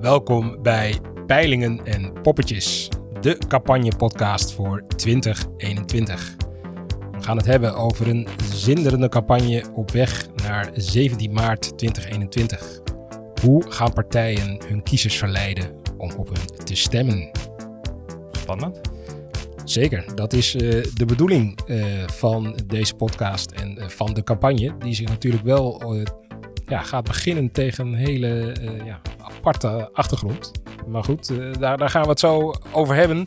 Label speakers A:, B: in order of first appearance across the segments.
A: Welkom bij Peilingen en Poppetjes, de campagnepodcast voor 2021. We gaan het hebben over een zinderende campagne op weg naar 17 maart 2021. Hoe gaan partijen hun kiezers verleiden om op hun te stemmen?
B: Spannend.
A: Zeker, dat is uh, de bedoeling uh, van deze podcast en uh, van de campagne, die zich natuurlijk wel ja, gaat beginnen tegen een hele ja, aparte achtergrond. Maar goed, daar, daar, gaan we het zo over hebben.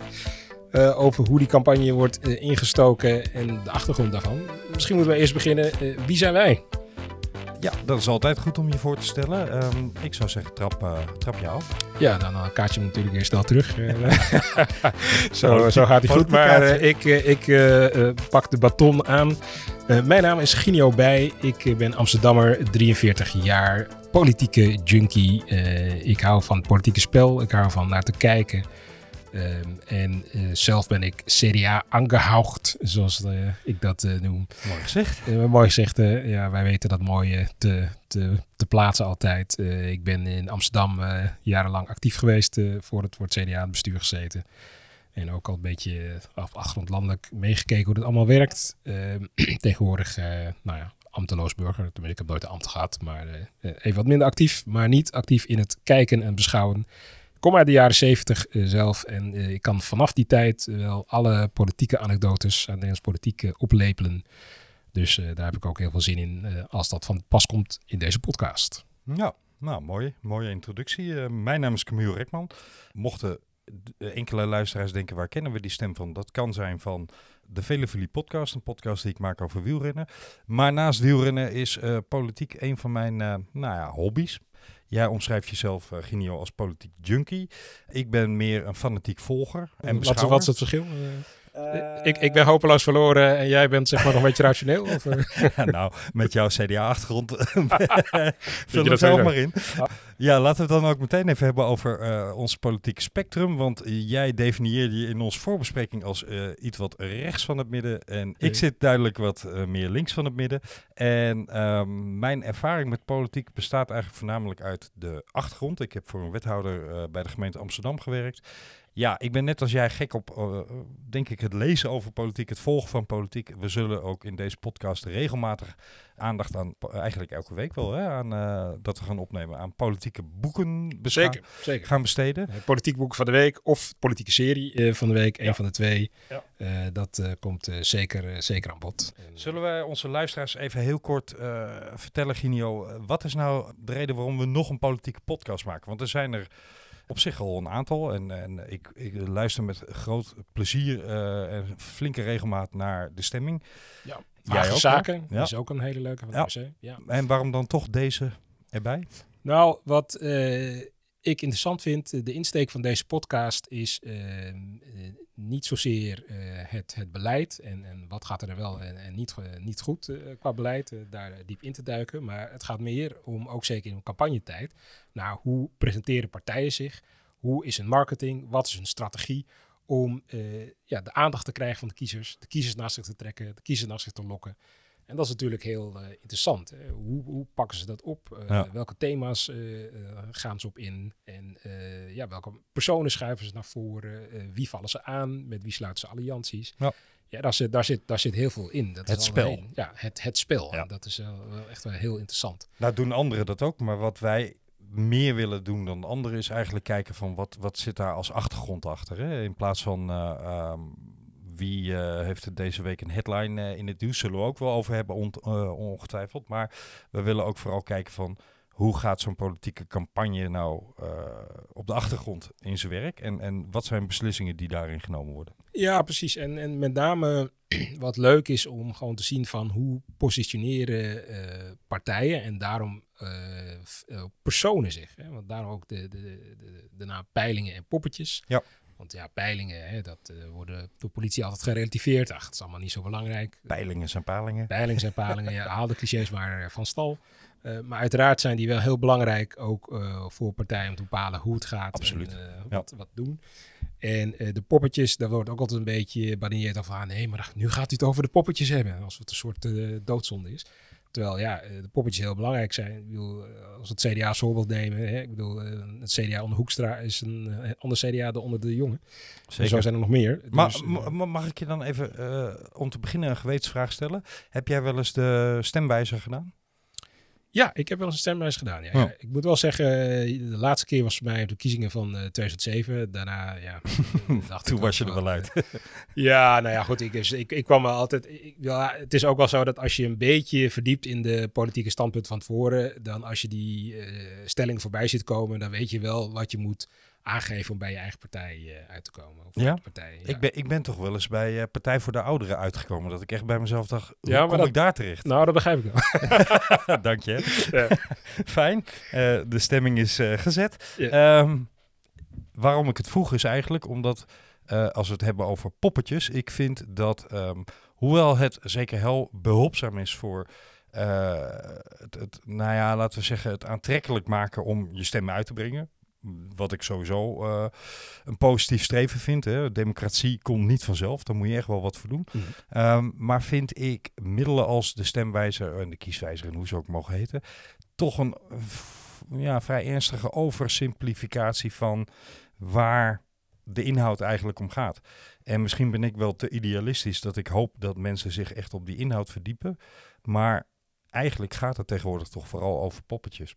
A: over hoe die campagne wordt ingestoken en de achtergrond daarvan. Misschien moeten we eerst beginnen. wie zijn wij?
B: Ja, dat is altijd goed om je voor te stellen. Um, ik zou zeggen, trap, uh, trap je af.
A: Ja, dan uh, kaart je hem natuurlijk eerst snel terug. zo, zo gaat hij goed. Maar uh, ik, ik pak de baton aan. mijn naam is Ginio Bij. Ik ben Amsterdammer, 43 jaar, politieke junkie. ik hou van het politieke spel. Ik hou van naar te kijken. Um, en uh, zelf ben ik CDA angehaucht, zoals uh, ik dat uh, noem.
B: Mooi gezegd.
A: mooi gezegd. ja, wij weten dat mooi te, te, te plaatsen altijd. ik ben in Amsterdam jarenlang actief geweest voor het, voor het CDA bestuur gezeten. En ook al een beetje af meegekeken hoe dat allemaal werkt. Ehm, tegenwoordig, nou ja, ambteloos burger. Tenminste, ik heb nooit de ambt gehad, maar even wat minder actief. Maar niet actief in het kijken en beschouwen kom uit de jaren zeventig uh, zelf en uh, ik kan vanaf die tijd wel alle politieke anekdotes aan Nederlands politiek oplepelen. Dus daar heb ik ook heel veel zin in als dat van pas komt in deze podcast.
B: Ja, nou mooi. Mooie introductie. mijn naam is Camille Rekman. Mochten enkele luisteraars denken, waar kennen we die stem van? Dat kan zijn van de Vele podcast, een podcast die ik maak over wielrennen. Maar naast wielrennen is politiek een van mijn nou ja, hobby's. Jij omschrijft jezelf, uh, Ginio, als politiek junkie. Ik ben meer een fanatiek volger. En
A: wat, wat is het verschil? Uh, ik, ik ben hopeloos verloren en jij bent zeg maar nog een beetje rationeel? Of?
B: ja, nou, met jouw CDA-achtergrond vul het zelf maar in. Ah. Ja, laten we het dan ook meteen even hebben over uh, ons politieke spectrum. Want jij definieerde je in onze voorbespreking als uh, iets wat rechts van het midden. En ik zit duidelijk wat meer links van het midden. En um, mijn ervaring met politiek bestaat eigenlijk voornamelijk uit de achtergrond. Ik heb voor een wethouder bij de gemeente Amsterdam gewerkt. Ja, ik ben net als jij gek op, uh, denk ik, het lezen over politiek, het volgen van politiek. We zullen ook in deze podcast regelmatig aandacht aan, eigenlijk elke week wel, hè, aan, uh, dat we gaan opnemen aan politieke boeken
A: zeker, zeker.
B: gaan besteden.
A: politieke boeken van de week of politieke serie uh, van de week, een van de twee. Ja. dat komt zeker, zeker aan bod.
B: Zullen wij onze luisteraars even heel kort vertellen, Ginio, wat is nou de reden waarom we nog een politieke podcast maken? Want er zijn er op zich al een aantal. En, en ik, ik luister met groot plezier uh, en flinke regelmaat naar de stemming.
A: Ja, Jij ook, zaken ja. is ook een hele leuke van ja.
B: ja. En waarom dan toch deze erbij?
A: Nou, wat uh, ik interessant vind, de insteek van deze podcast is uh, niet zozeer uh, het, het beleid en, en wat gaat er wel en, niet, niet goed qua beleid, daar diep in te duiken. Maar het gaat meer om, ook zeker in campagnetijd, naar hoe presenteren partijen zich, hoe is hun marketing, wat is hun strategie om ja, de aandacht te krijgen van de kiezers, de kiezers naar zich te trekken, de kiezers naar zich te lokken. En dat is natuurlijk heel uh, interessant. Hoe, hoe, pakken ze dat op? Ja. Welke thema's uh, gaan ze op in? En ja, welke personen schuiven ze naar voren? wie vallen ze aan? Met wie sluiten ze allianties? Ja, ja daar, zit, daar, zit, daar zit heel veel in.
B: Dat het is spel. Een,
A: ja, het, het spel. Ja. Dat is wel echt wel heel interessant.
B: Nou doen anderen dat ook, maar wat wij meer willen doen dan anderen is eigenlijk kijken van wat, wat zit daar als achtergrond achter. Hè? In plaats van um, wie uh, heeft er deze week een headline uh, in het nieuws? Zullen we ook wel over hebben, on uh, ongetwijfeld. Maar we willen ook vooral kijken van hoe gaat zo'n politieke campagne nou op de achtergrond in zijn werk? En, en wat zijn beslissingen die daarin genomen worden?
A: Ja, precies. En, en met name wat leuk is om gewoon te zien van hoe positioneren partijen en daarom personen zich. Hè? Want daarom ook de, de, de, de naam peilingen en poppetjes. Ja. Want ja, peilingen, hè, dat uh, worden door politie altijd gerelativeerd. Ach, het is allemaal niet zo belangrijk.
B: Peilingen zijn palingen.
A: Peilingen zijn palingen, ja, haal de clichés maar van stal. Uh, maar uiteraard zijn die wel heel belangrijk ook uh, voor partijen om te bepalen hoe het gaat.
B: Absoluut.
A: En, wat, wat doen. En de poppetjes, daar wordt ook altijd een beetje badineerd over aan. Nee, maar nu gaat u het over de poppetjes hebben. Als het een soort doodzonde is. Terwijl ja, de poppetjes heel belangrijk zijn. Ik bedoel, als we het CDA als voorbeeld nemen. Hè, ik bedoel, het CDA onder Hoekstra is een ander CDA dan onder de jongen. Zeker. Zo zijn er nog meer.
B: Maar dus, mag ik je dan even om te beginnen een gewetensvraag stellen? Heb jij wel eens de stemwijzer gedaan?
A: Ja, ik heb wel eens een stemwijzer gedaan. Ja. Oh. Ik moet wel zeggen, de laatste keer was voor mij de verkiezingen van 2007. Daarna, ja.
B: dacht Toen was je er wel uit.
A: ja, nou ja, goed. Ik, dus, ik, ik kwam altijd. Ik, ja, het is ook wel zo dat als je een beetje verdiept in de politieke standpunt van tevoren, dan als je die uh, stelling voorbij ziet komen, dan weet je wel wat je moet aangeven om bij je eigen partij uh, uit te komen. Of
B: ja?
A: Partij,
B: ja. Ik, ben, ik ben toch wel eens bij uh, Partij voor de Ouderen uitgekomen. Dat ik echt bij mezelf dacht, hoe ja, kom ik daar terecht?
A: Nou, dat begrijp ik
B: wel. Dank je. Ja. Fijn. Uh, de stemming is gezet. Um, waarom ik het vroeg is eigenlijk omdat, als we het hebben over poppetjes, ik vind dat, um, hoewel het zeker heel behulpzaam is voor... het, het, nou ja, laten we zeggen, het aantrekkelijk maken om je stem uit te brengen wat ik sowieso uh, een positief streven vind. Hè. Democratie komt niet vanzelf, daar moet je echt wel wat voor doen. Mhm. Ehm, maar vind ik middelen als de stemwijzer en de kieswijzer en hoe ze ook mogen heten, toch een ja, vrij ernstige oversimplificatie van waar de inhoud eigenlijk om gaat. En misschien ben ik wel te idealistisch dat ik hoop dat mensen zich echt op die inhoud verdiepen. Maar eigenlijk gaat het tegenwoordig toch vooral over poppetjes.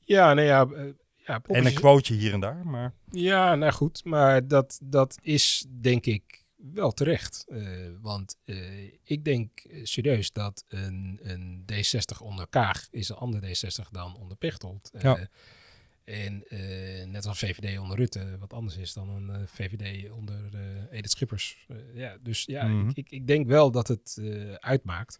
A: Ja, nee, ja, eh, ja,
B: en een quoteje hier en daar, maar...
A: Ja, nou goed, maar dat, dat is denk ik wel terecht. Uh, want uh, ik denk eh, serieus dat een, een D60 onder Kaag is een ander D60 dan onder Pechtold. Ja. En net als VVD onder Rutte wat anders is dan een VVD onder Edith Schippers. ja, dus ja, mm -hmm. ik, ik, ik, denk wel dat het uitmaakt.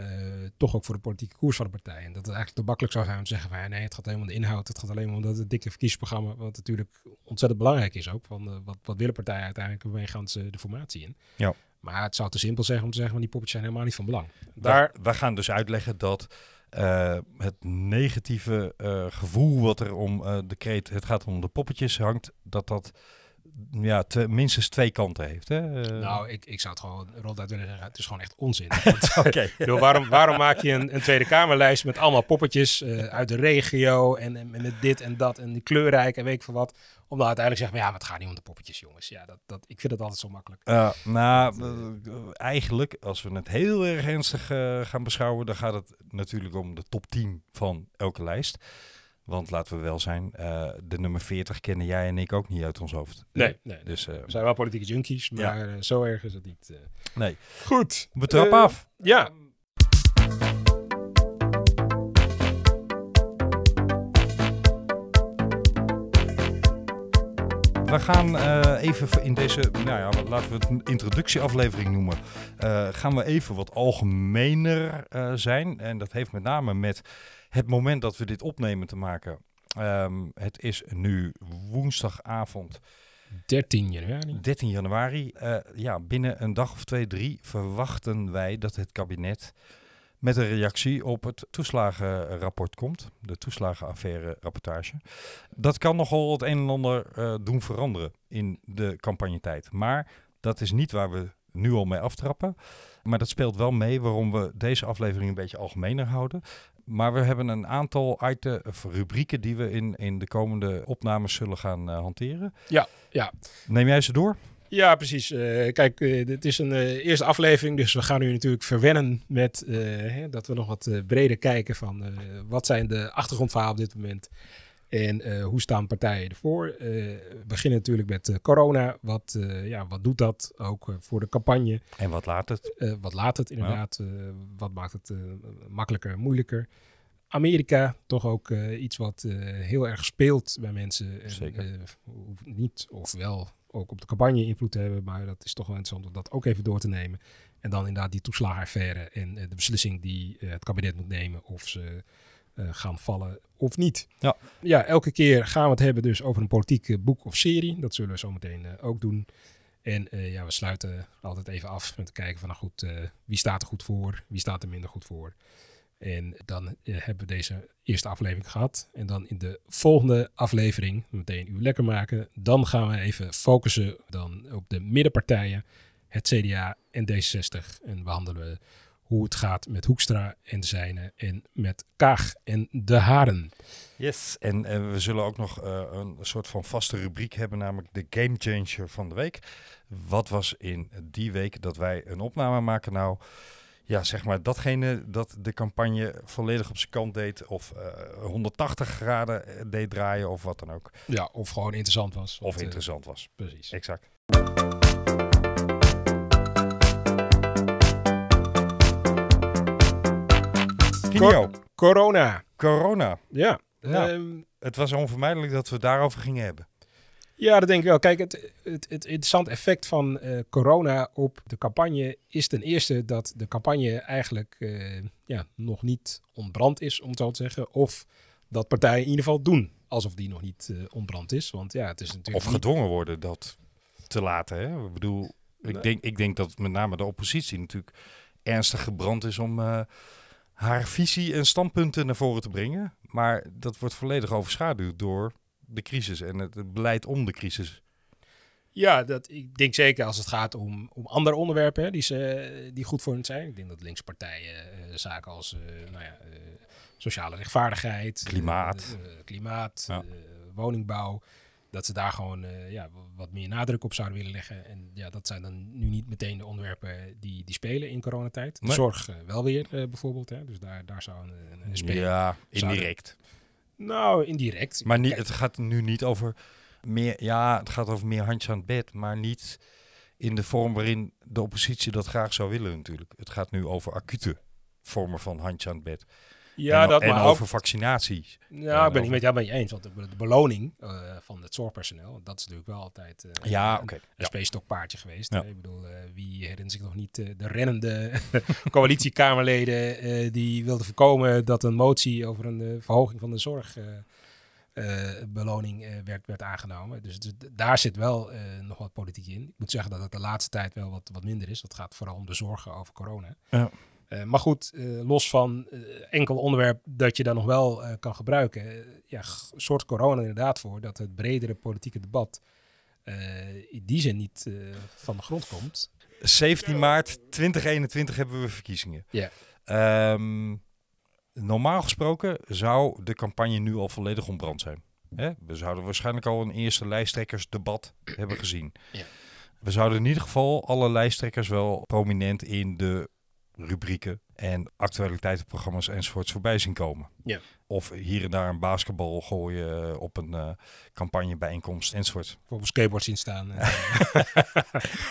A: Uh, toch ook voor de politieke koers van de partij. En dat het eigenlijk te makkelijk zou zijn om te zeggen: van, ja, nee, het gaat helemaal om de inhoud. Het gaat alleen maar om dat het dikke verkiezingsprogramma, wat natuurlijk ontzettend belangrijk is ook. Van, uh, wat, wat willen partijen uiteindelijk? Waarmee gaan ze de formatie in?
B: Ja.
A: Maar het zou te simpel zijn om te zeggen: van die poppetjes zijn helemaal niet van belang.
B: Daar, we gaan dus uitleggen dat uh, het negatieve gevoel wat er om de kreet, het gaat om de poppetjes hangt, dat dat ja, te, minstens twee kanten heeft. Hè?
A: Eh, nou, ik, ik zou het gewoon ronduit willen zeggen. Het is gewoon echt onzin. Oké. waarom, waarom maak je een, een Tweede Kamerlijst met allemaal poppetjes uh, uit de regio en, en, met dit en dat en die kleurrijk en weet ik veel wat. Om dan uiteindelijk te zeggen, ja, maar het gaat niet om de poppetjes, jongens. Ja, dat, dat, ik vind het altijd zo makkelijk.
B: Uh, nou, eigenlijk, als we het heel erg ernstig gaan beschouwen, dan gaat het natuurlijk om de top 10 van elke lijst. Want laten we wel zijn, uh, de nummer 40 kennen jij en ik ook niet uit ons hoofd.
A: Nee, nee. Dus, uh, we zijn wel politieke junkies, maar ja. zo erg is het niet.
B: Nee.
A: Goed.
B: We trappen af.
A: Ja.
B: We gaan even in deze, nou ja, laten we het een introductieaflevering noemen. gaan we even wat algemener zijn. En dat heeft met name met het moment dat we dit opnemen te maken. Um, het is nu woensdagavond.
A: 13 januari.
B: 13 januari. Ja, binnen een dag of twee, drie verwachten wij dat het kabinet met een reactie op het toeslagenrapport komt. De toeslagenaffaire rapportage. Dat kan nogal het een en ander uh, doen veranderen in de campagnetijd. Maar dat is niet waar we nu al mee aftrappen. Maar dat speelt wel mee waarom we deze aflevering een beetje algemener houden. Maar we hebben een aantal items, of rubrieken die we in, in de komende opnames zullen gaan uh, hanteren.
A: Ja, ja.
B: Neem jij ze door?
A: Ja, precies. Uh, kijk, uh, dit is een eerste aflevering, dus we gaan nu natuurlijk verwennen met hè, dat we nog wat breder kijken van wat zijn de achtergrondverhalen op dit moment en hoe staan partijen ervoor? We beginnen natuurlijk met corona. Wat, ja, wat doet dat ook voor de campagne?
B: En wat laat het?
A: wat laat het inderdaad? wat maakt het makkelijker, moeilijker? Amerika, toch ook iets wat heel erg speelt bij mensen.
B: Zeker.
A: niet of wel ook op de campagne invloed te hebben, maar dat is toch wel interessant om dat ook even door te nemen. En dan inderdaad die toeslagenaffaire en de beslissing die het kabinet moet nemen of ze gaan vallen of niet.
B: Ja.
A: ja, elke keer gaan we het hebben dus over een politiek boek of serie. Dat zullen we zo meteen ook doen. En ja, we sluiten altijd even af met te kijken van nou goed, wie staat er goed voor, wie staat er minder goed voor. En dan hebben we deze eerste aflevering gehad. En dan in de volgende aflevering, meteen u lekker maken, dan gaan we even focussen dan op de middenpartijen, het CDA en D66. En behandelen we hoe het gaat met Hoekstra en de zijne en met Kaag en de Haren.
B: Yes, en uh, we zullen ook nog uh, een soort van vaste rubriek hebben, namelijk de Game Changer van de week. Wat was in die week dat wij een opname maken nou? Ja, zeg maar datgene dat de campagne volledig op zijn kant deed of uh, 180 graden deed draaien of wat dan ook.
A: Ja, of gewoon interessant was.
B: Of interessant was.
A: Precies.
B: Exact.
A: Cor corona.
B: Corona.
A: Ja.
B: Nou, ehm, het was onvermijdelijk dat we het daarover gingen hebben.
A: Ja, dat denk ik wel. Kijk, het, het, het interessante effect van uh, corona op de campagne is ten eerste dat de campagne eigenlijk uh, ja, nog niet ontbrand is, om het zo te zeggen. Of dat partijen in ieder geval doen alsof die nog niet uh, ontbrand is. Want ja, het is natuurlijk.
B: Of gedwongen worden dat te laten. Hè? Ik bedoel, ik, denk, ik denk dat met name de oppositie natuurlijk ernstig gebrand is om haar visie en standpunten naar voren te brengen. Maar dat wordt volledig overschaduwd door de crisis en het, beleid om de crisis.
A: Ja, dat, ik denk zeker als het gaat om, om andere onderwerpen die, ze, die goed voor hen zijn. Ik denk dat linkse partijen uh, zaken als uh, nou ja, uh, sociale rechtvaardigheid,
B: klimaat,
A: klimaat woningbouw, dat ze daar gewoon ja, wat meer nadruk op zouden willen leggen. En ja, dat zijn dan nu niet meteen de onderwerpen die, die spelen in coronatijd. De zorg wel weer bijvoorbeeld. Hè? Dus daar, daar zou een, een spelen.
B: Ja, indirect.
A: Nou, indirect.
B: Maar niet, het gaat nu niet over meer... Ja, het gaat over meer handjes aan het bed, maar niet in de vorm waarin de oppositie dat graag zou willen natuurlijk. Het gaat nu over acute vormen van handjes aan het bed.
A: Ja,
B: en,
A: dat
B: en
A: maar
B: over
A: ook,
B: vaccinaties.
A: Ja, ik ben niet met jou met je eens. Want de, de beloning uh, van het zorgpersoneel, dat is natuurlijk wel altijd uh,
B: ja,
A: een,
B: okay.
A: een
B: ja.
A: speestokpaardje geweest.
B: Ja.
A: Ik bedoel, uh, wie herinnert zich nog niet de rennende coalitiekamerleden die wilden voorkomen dat een motie over een verhoging van de zorgbeloning werd, werd aangenomen. Dus, dus daar zit wel nog wat politiek in. Ik moet zeggen dat het de laatste tijd wel wat, wat minder is. Dat gaat vooral om de zorgen over corona.
B: Ja.
A: Uh, maar goed, uh, los van uh, enkel onderwerp dat je dan nog wel kan gebruiken, ja, soort corona inderdaad voor dat het bredere politieke debat in die zin niet van de grond komt.
B: 17 maart 2021 hebben we verkiezingen.
A: Ja.
B: Um, normaal gesproken zou de campagne nu al volledig ontbrand zijn. Hè? We zouden waarschijnlijk al een eerste lijsttrekkersdebat hebben gezien.
A: Ja.
B: We zouden in ieder geval alle lijsttrekkers wel prominent in de rubrieken en actualiteitenprogramma's enzovoorts voorbij zien komen.
A: Ja.
B: Of hier en daar een basketbal gooien op een uh, campagnebijeenkomst enzovoort.
A: Of op een skateboard zien staan.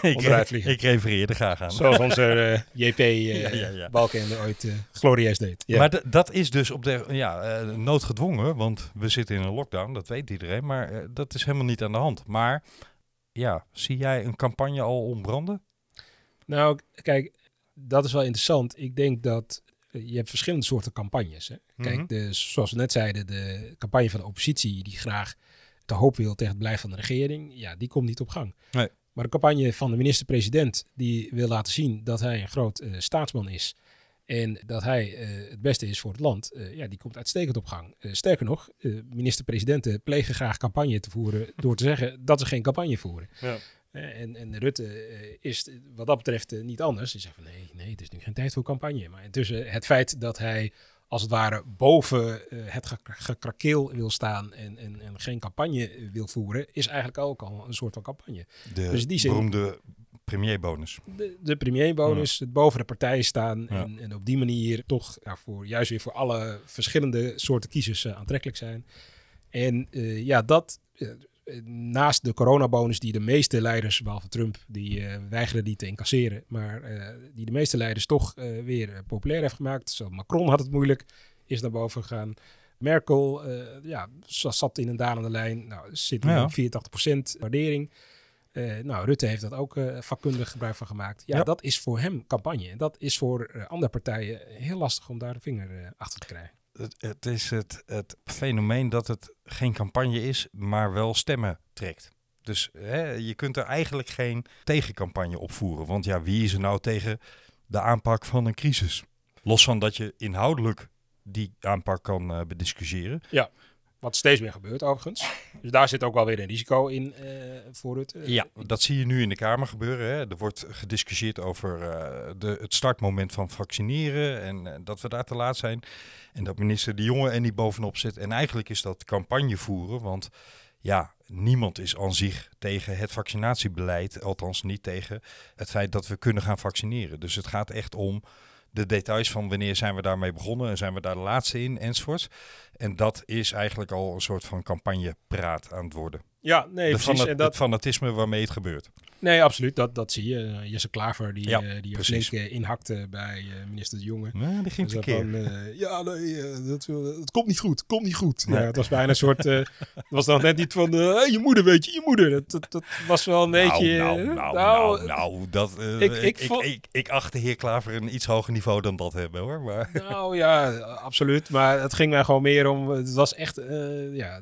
B: ik, ik refereer er graag aan.
A: Zoals onze uh, JP uh, ja, ja, ja. Balken ooit glorieus deed. Ja.
B: Maar dat is dus op de ja, noodgedwongen, want we zitten in een lockdown, dat weet iedereen. Maar dat is helemaal niet aan de hand. Maar ja, zie jij een campagne al ontbranden?
A: Nou, kijk, dat is wel interessant. Ik denk dat je hebt verschillende soorten campagnes. Hè? Kijk,
B: Mhm.
A: de, zoals we net zeiden, de campagne van de oppositie die graag te hoop wil tegen het beleid van de regering, ja, die komt niet op gang.
B: Nee.
A: Maar de campagne van de minister-president, die wil laten zien dat hij een groot uh, staatsman is en dat hij uh, het beste is voor het land, uh, ja, die komt uitstekend op gang. sterker nog, minister-presidenten plegen graag campagne te voeren door te zeggen dat ze geen campagne voeren.
B: Ja.
A: En, en Rutte uh, is wat dat betreft uh, niet anders. Hij zegt van nee, nee, het is nu geen tijd voor campagne. Maar intussen het feit dat hij als het ware boven uh, het ge gekrakeel wil staan en, en, en, geen campagne wil voeren, is eigenlijk ook al een soort van campagne.
B: De dus die beroemde premierbonus.
A: De, de premierbonus, ja. het boven de partijen staan ja. en, en, op die manier toch ja, voor, juist weer voor alle verschillende soorten kiezers aantrekkelijk zijn. En ja, dat naast de coronabonus die de meeste leiders, behalve Trump, die uh, weigeren die te incasseren, maar uh, die de meeste leiders toch uh, weer populair heeft gemaakt. Zo, Macron had het moeilijk, is naar boven gegaan. Merkel ja, zat in een dalende lijn, nou, zit nu ja. op 84% waardering. nou, Rutte heeft dat ook vakkundig gebruik van gemaakt. Ja, ja, dat is voor hem campagne. En dat is voor andere partijen heel lastig om daar de vinger achter te krijgen.
B: Het, is het, het fenomeen dat het geen campagne is, maar wel stemmen trekt. Dus hè, je kunt er eigenlijk geen tegencampagne opvoeren. Want ja, wie is er nou tegen de aanpak van een crisis? Los van dat je inhoudelijk die aanpak kan uh, bediscussiëren.
A: Ja. Wat steeds meer gebeurt overigens. Dus daar zit ook wel weer een risico in uh, voor het.
B: ja, dat zie je nu in de Kamer gebeuren. Hè. Er wordt gediscussieerd over de, het startmoment van vaccineren en dat we daar te laat zijn. En dat minister De Jonge en die bovenop zit. En eigenlijk is dat campagne voeren, want ja, niemand is aan zich tegen het vaccinatiebeleid, althans niet tegen het feit dat we kunnen gaan vaccineren. Dus het gaat echt om de details van wanneer zijn we daarmee begonnen en zijn we daar de laatste in enzovoort. En dat is eigenlijk al een soort van campagnepraat aan het worden.
A: Ja, nee,
B: de
A: precies.
B: en dat... Het fanatisme waarmee het gebeurt.
A: Nee, absoluut. Dat, dat zie je. Uh, Jesse Klaver, die, ja, uh, die er flink uh, inhakte bij minister De Jonge.
B: Ja, die ging verkeerd.
A: ja, nee, dat, het komt niet goed. komt niet goed. Nee. Ja, het was bijna een soort... het was nog net niet van... je moeder, weet je, je moeder. Dat, dat, dat was wel een
B: nou,
A: beetje...
B: Nou, nou, nou, nou, dat... ik, ik, ik, ik, acht de heer Klaver een iets hoger niveau dan dat hebben, hoor. Maar...
A: Nou ja, absoluut. Maar het ging mij gewoon meer om... Het was echt... ja,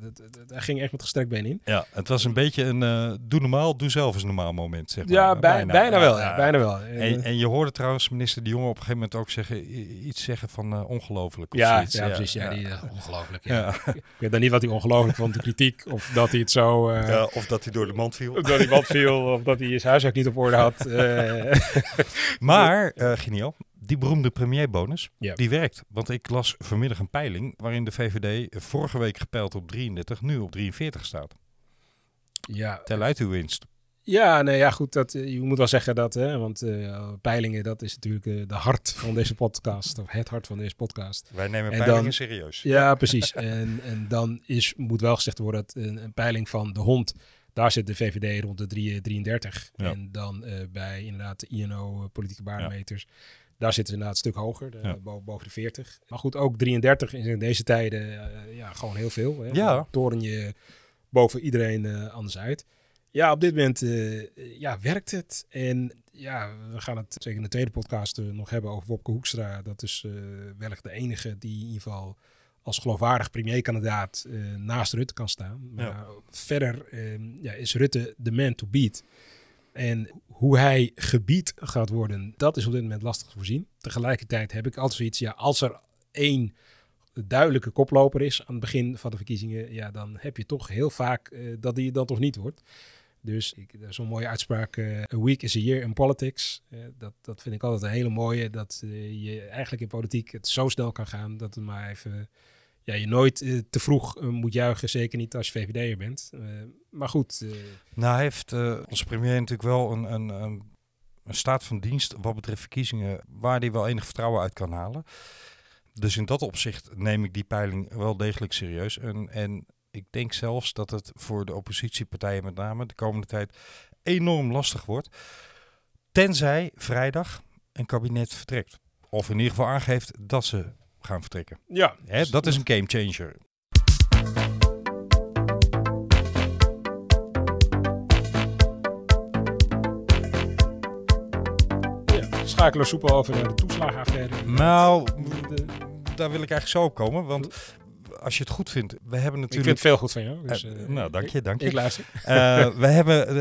A: daar ging echt met gestrekt been in.
B: Ja, het was een beetje een... doe normaal, doe zelf eens een normaal moment, zeg maar.
A: Ja, bijna, bijna wel. Ja, bijna wel.
B: En, en, je hoorde trouwens minister De Jonge op een gegeven moment ook zeggen, iets zeggen van uh, ongelooflijk. Of
A: ja, ja, precies. Ja, die, uh, ongelooflijk. Ja. Ik weet dan niet wat hij ongelooflijk vond, de kritiek. Of dat hij het zo...
B: Uh, ja, of dat hij door de mand viel.
A: Of dat hij mand viel. of dat hij zijn huiswerk niet op orde had.
B: maar, geniaal. Die beroemde premierbonus, ja. die werkt. Want ik las vanmiddag een peiling waarin de VVD vorige week gepeild op 33, nu op 43 staat.
A: Ja.
B: Tel uit uw winst.
A: Ja, nee, ja, goed. Dat, je moet wel zeggen dat, hè, want uh, peilingen, dat is natuurlijk uh, de hart van deze podcast, of het hart van deze podcast.
B: Wij nemen en peilingen serieus.
A: Ja, precies. en, en dan is, moet wel gezegd worden, dat een, een, peiling van de hond, daar zit de VVD rond de 3, 33. Ja. En dan uh, bij inderdaad de INO, politieke barometers, ja. Daar zitten ze inderdaad een stuk hoger, de, ja. boven de 40. Maar goed, ook 33 is in deze tijden ja, gewoon heel veel. Hè.
B: Ja.
A: Toren je boven iedereen anders uit. Ja, op dit moment uh, ja, werkt het. En ja, we gaan het zeker in de tweede podcast nog hebben over Wopke Hoekstra. Dat is wellicht de enige die in ieder geval als geloofwaardig premierkandidaat naast Rutte kan staan. Maar ja. verder ja, is Rutte de man to beat. En hoe hij gebied gaat worden, dat is op dit moment lastig te voorzien. Tegelijkertijd heb ik altijd zoiets, ja, als er één duidelijke koploper is aan het begin van de verkiezingen, ja, dan heb je toch heel vaak dat die dan toch niet wordt. Dus zo'n mooie uitspraak, uh, a week is a year in politics. Uh, dat, dat vind ik altijd een hele mooie. Dat je eigenlijk in politiek het zo snel kan gaan dat het maar even... Ja, je nooit te vroeg moet juichen, zeker niet als je VVD'er bent. maar goed.
B: Nou, heeft onze premier natuurlijk wel een, een, een, een staat van dienst wat betreft verkiezingen... waar hij wel enig vertrouwen uit kan halen. Dus in dat opzicht neem ik die peiling wel degelijk serieus. En, en ik denk zelfs dat het voor de oppositiepartijen met name de komende tijd enorm lastig wordt. Tenzij vrijdag een kabinet vertrekt. Of in ieder geval aangeeft dat ze gaan vertrekken.
A: Ja.
B: Hè, dat is een game changer.
A: Ja, schakelen soepel over naar de toeslagenaffaire.
B: Nou, daar wil ik eigenlijk zo op komen. Want als je het goed vindt, we hebben natuurlijk... Ik
A: vind het veel goed van jou. Dus,
B: uh, nou, dank je, dank je.
A: Ik luister.
B: Uh, we hebben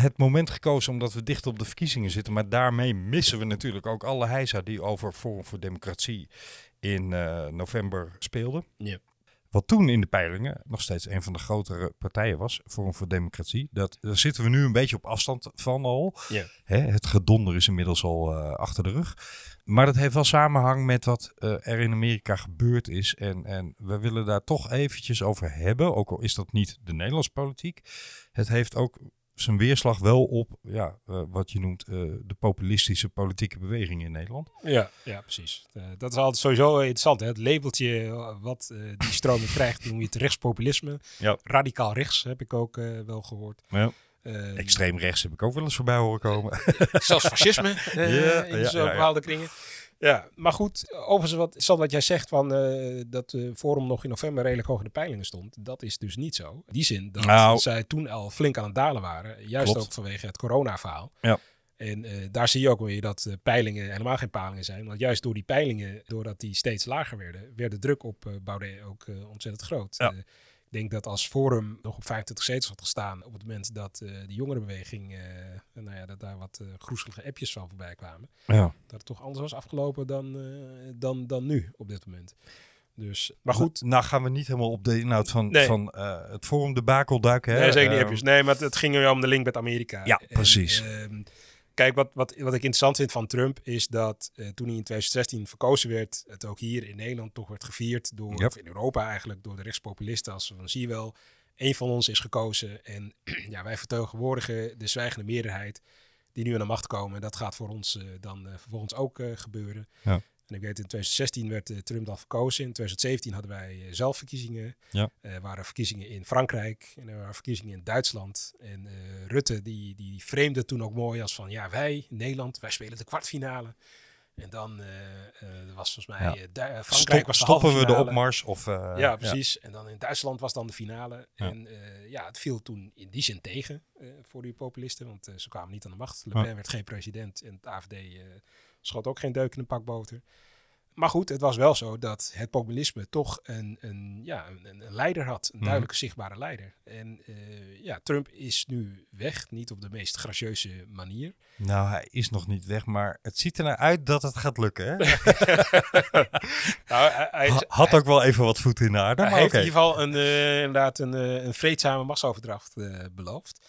B: het moment gekozen omdat we dicht op de verkiezingen zitten. Maar daarmee missen we natuurlijk ook alle heisa die over Forum voor Democratie in november speelden.
A: Ja.
B: Wat toen in de peilingen nog steeds een van de grotere partijen was, Forum voor Democratie. Dat, daar zitten we nu een beetje op afstand van al.
A: Ja.
B: Hè, het gedonder is inmiddels al achter de rug. Maar dat heeft wel samenhang met wat uh, er in Amerika gebeurd is. En, en we willen daar toch eventjes over hebben. Ook al is dat niet de Nederlandse politiek. Het heeft ook zijn weerslag wel op ja, uh, wat je noemt uh, de populistische politieke beweging in Nederland.
A: Ja, ja precies. dat is altijd sowieso interessant. Hè? Het labeltje wat die stroming krijgt, noem je het rechtspopulisme.
B: Ja.
A: Radicaal rechts heb ik ook wel gehoord.
B: Ja. Uh, Extreem rechts heb ik ook wel eens voorbij horen komen.
A: Zelfs fascisme ja, in zo'n ja, bepaalde kringen. Ja, maar goed, overigens wat, wat jij zegt van uh, dat de Forum nog in november redelijk hoog in de peilingen stond. Dat is dus niet zo. In die zin dat nou, zij toen al flink aan het dalen waren. Juist klopt. ook vanwege het corona-verhaal.
B: Ja.
A: En uh, daar zie je ook weer dat uh, peilingen helemaal geen peilingen zijn. Want juist door die peilingen, doordat die steeds lager werden, werd de druk op Baudet ook ontzettend groot.
B: Ja.
A: Ik denk dat als Forum nog op 25 zetels had gestaan op het moment dat uh, de jongerenbeweging, uh, nou ja, dat daar wat uh, groezelige appjes van voorbij kwamen.
B: Ja.
A: Dat het toch anders was afgelopen dan, dan, dan nu op dit moment. Dus, maar goed.
B: Nou gaan we niet helemaal op de inhoud van, van uh, het forum de bakel duiken. Hè?
A: Nee, zeker niet. Uh, nee, maar het, ging er om de link met Amerika.
B: Ja, precies.
A: Ehm, kijk, wat, wat, wat ik interessant vind van Trump is dat uh, toen hij in 2016 verkozen werd, het ook hier in Nederland toch werd gevierd door, yep. of in Europa eigenlijk, door de rechtspopulisten als van zie je wel, één van ons is gekozen en ja, wij vertegenwoordigen de zwijgende meerderheid die nu aan de macht komen. Dat gaat voor ons uh, dan uh, vervolgens ook gebeuren.
B: Ja.
A: En ik weet, in 2016 werd Trump dan verkozen. In 2017 hadden wij zelfverkiezingen.
B: Ja.
A: Er waren verkiezingen in Frankrijk en er waren verkiezingen in Duitsland. En Rutte die, die vreemde toen ook mooi als van ja, wij, Nederland, wij spelen de kwartfinale. En dan uh, uh, was volgens mij ja. Frankrijk was de
B: Stoppen
A: we
B: de opmars? Of,
A: ja, precies. Ja. En dan in Duitsland was dan de finale. Ja. En ja, het viel toen in die zin tegen voor die populisten, want ze kwamen niet aan de macht. Le Pen werd geen president en het AFD schoot ook geen deuk in een pak boter. Maar goed, het was wel zo dat het populisme toch een, een, ja, een, een leider had. Een duidelijke zichtbare leider. En uh, ja, Trump is nu weg. Niet op de meest gracieuze manier.
B: Nou, hij is nog niet weg. Maar het ziet er naar uit dat het gaat lukken. Hè? nou, hij, had ook wel even wat voet in de aarde.
A: Hij
B: maar
A: heeft
B: okay.
A: in ieder geval een, uh, inderdaad een, uh, een vreedzame machtsoverdracht beloofd.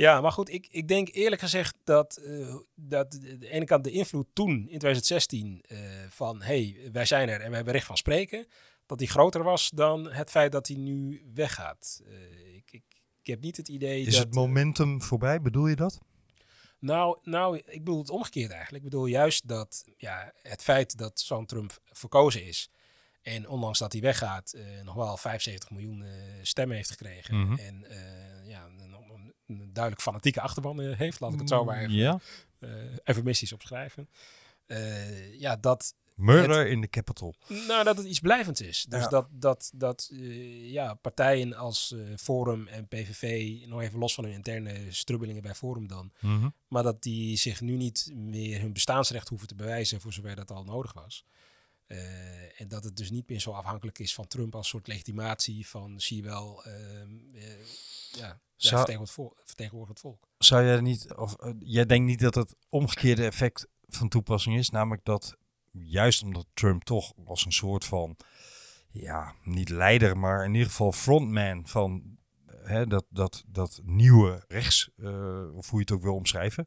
A: Ja, maar goed, ik, ik denk eerlijk gezegd dat, uh, dat de, ene kant de invloed toen in 2016 uh, van hey, wij zijn er en we hebben recht van spreken, dat die groter was dan het feit dat hij nu weggaat. Uh, ik, ik, ik heb niet het idee.
B: Is
A: dat,
B: het momentum voorbij, bedoel je dat?
A: Nou, nou, ik bedoel het omgekeerd eigenlijk. Ik bedoel juist dat ja, het feit dat zo'n Trump verkozen is. En ondanks dat hij weggaat, nog wel 75 miljoen stemmen heeft gekregen.
B: Mhm.
A: Mm -hmm. En ja, een duidelijk fanatieke achterban uh, heeft, laat ik het zo maar even,
B: ja.
A: uh, eufemistisch opschrijven. Uh, ja, dat...
B: Murder het, in the capital.
A: Nou, dat het iets blijvends is. Dus
B: Ja.
A: dat, dat, dat ja, partijen als Forum en PVV, nog even los van hun interne strubbelingen bij Forum dan,
B: Mhm.
A: maar dat die zich nu niet meer hun bestaansrecht hoeven te bewijzen voor zover dat al nodig was. Uh, en dat het dus niet meer zo afhankelijk is van Trump als soort legitimatie van zie je wel, uh, uh, ja,
B: Zou-
A: vertegenwoordigt het volk.
B: Zou jij niet, of eh, jij denkt niet dat het omgekeerde effect van toepassing is, namelijk dat juist omdat Trump toch als een soort van, ja, niet leider, maar in ieder geval frontman van eh, hè, dat, dat, dat nieuwe rechts, eh, of hoe je het ook wil omschrijven,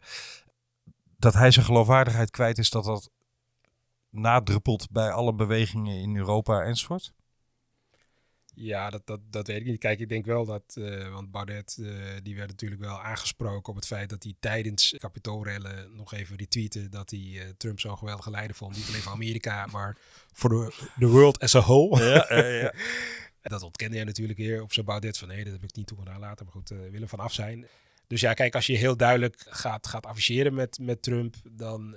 B: dat hij zijn geloofwaardigheid kwijt is, dat dat nadruppelt bij alle bewegingen in Europa enzovoort?
A: Ja, dat, dat, dat weet ik niet. Kijk, ik denk wel dat, eh, want Baudet, eh, die werd natuurlijk wel aangesproken op het feit dat hij tijdens kapitoolrellen nog even retweette dat hij eh, Trump zo'n geweldige leider vond. Niet alleen voor Amerika, maar voor de, de world as a whole.
B: Ja, ja.
A: Dat ontkende hij natuurlijk weer op zijn Baudet van nee, dat heb ik niet toegedaan later. Maar goed, willen van af zijn. Dus ja, kijk, als je heel duidelijk gaat, gaat afficheren met, met Trump, dan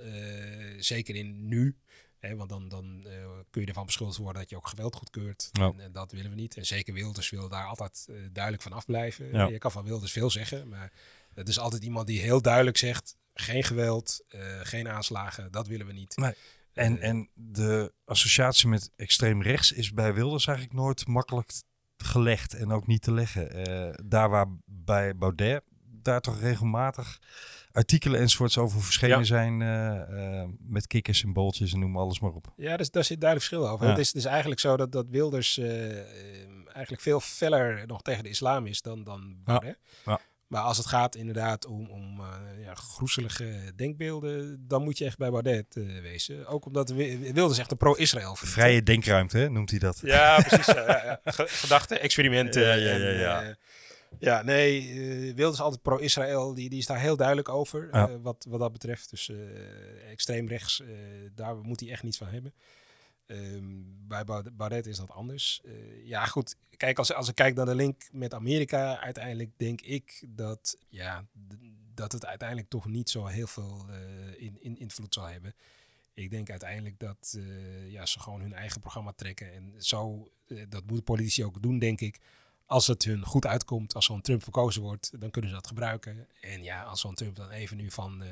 A: zeker in nu, hè, want dan, dan uh, kun je ervan beschuldigd worden dat je ook geweld goedkeurt.
B: Ja.
A: En, en, dat willen we niet. En zeker Wilders wil daar altijd uh, duidelijk van afblijven.
B: Ja.
A: Je kan van Wilders veel zeggen, maar het is altijd iemand die heel duidelijk zegt, geen geweld, geen aanslagen, dat willen we niet.
B: Nee. En, en de associatie met extreem rechts is bij Wilders eigenlijk nooit makkelijk gelegd en ook niet te leggen. Daar waar bij Baudet daar toch regelmatig artikelen enzovoorts over verschenen ja. zijn uh, uh, met kikkers en boltjes en noem alles maar op.
A: Ja, dus, daar zit duidelijk verschil over. Ja. Het, is, is eigenlijk zo dat, dat Wilders uh, eigenlijk veel feller nog tegen de islam is dan, dan Baudet.
B: Ja.
A: Maar als het gaat inderdaad om, om uh, ja, groezelige denkbeelden, dan moet je echt bij Baudet uh, wezen. Ook omdat Wilders echt een pro-Israël vindt.
B: Vrije denkruimte, noemt hij dat.
A: Ja, precies. ja, ja. Gedachten, experimenten.
B: Ja, ja, ja. ja.
A: En, uh, ja, nee, uh, Wilders altijd pro-Israël. Die, die is daar heel duidelijk over,
B: ja.
A: uh, wat, wat dat betreft. Dus uh, extreem rechts, daar moet hij echt niets van hebben. Um, bij Baudet is dat anders. ja, goed. Kijk, als, als ik kijk naar de link met Amerika, uiteindelijk denk ik dat, ja, dat het uiteindelijk toch niet zo heel veel in, in invloed zal hebben. Ik denk uiteindelijk dat ja, ze gewoon hun eigen programma trekken. En zo, dat moeten politici ook doen, denk ik als het hun goed uitkomt, als zo'n Trump verkozen wordt, dan kunnen ze dat gebruiken. En ja, als zo'n Trump dan even nu van uh,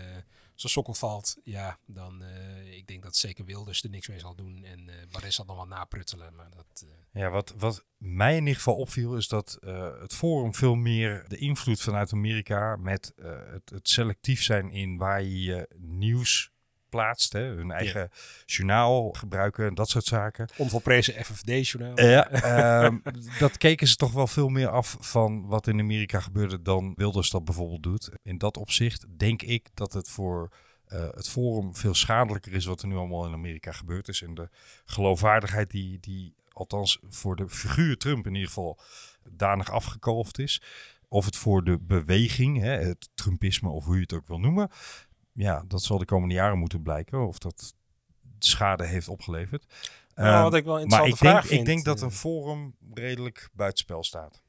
A: zijn sokkel valt, ja, dan uh, ik denk dat zeker Wilders er niks mee zal doen. En uh, Barres zal nog wat napruttelen. Maar dat,
B: Ja, wat, wat mij in ieder geval opviel, is dat het Forum veel meer de invloed vanuit Amerika met het, het, selectief zijn in waar je nieuws plaatst. Hè, hun eigen journaal gebruiken en dat soort zaken.
A: Onvolprezen FFD-journaal.
B: Ja, ehm, dat keken ze toch wel veel meer af van wat in Amerika gebeurde dan Wilders dat bijvoorbeeld doet. In dat opzicht denk ik dat het voor uh, het forum veel schadelijker is wat er nu allemaal in Amerika gebeurd is. En de geloofwaardigheid die, die althans voor de figuur Trump in ieder geval danig afgekolfd is. Of het voor de beweging, hè, het Trumpisme of hoe je het ook wil noemen. Ja, dat zal de komende jaren moeten blijken of dat schade heeft opgeleverd.
A: Nou, wat ik wel
B: maar
A: ik denk,
B: ik denk dat een forum redelijk buitenspel staat.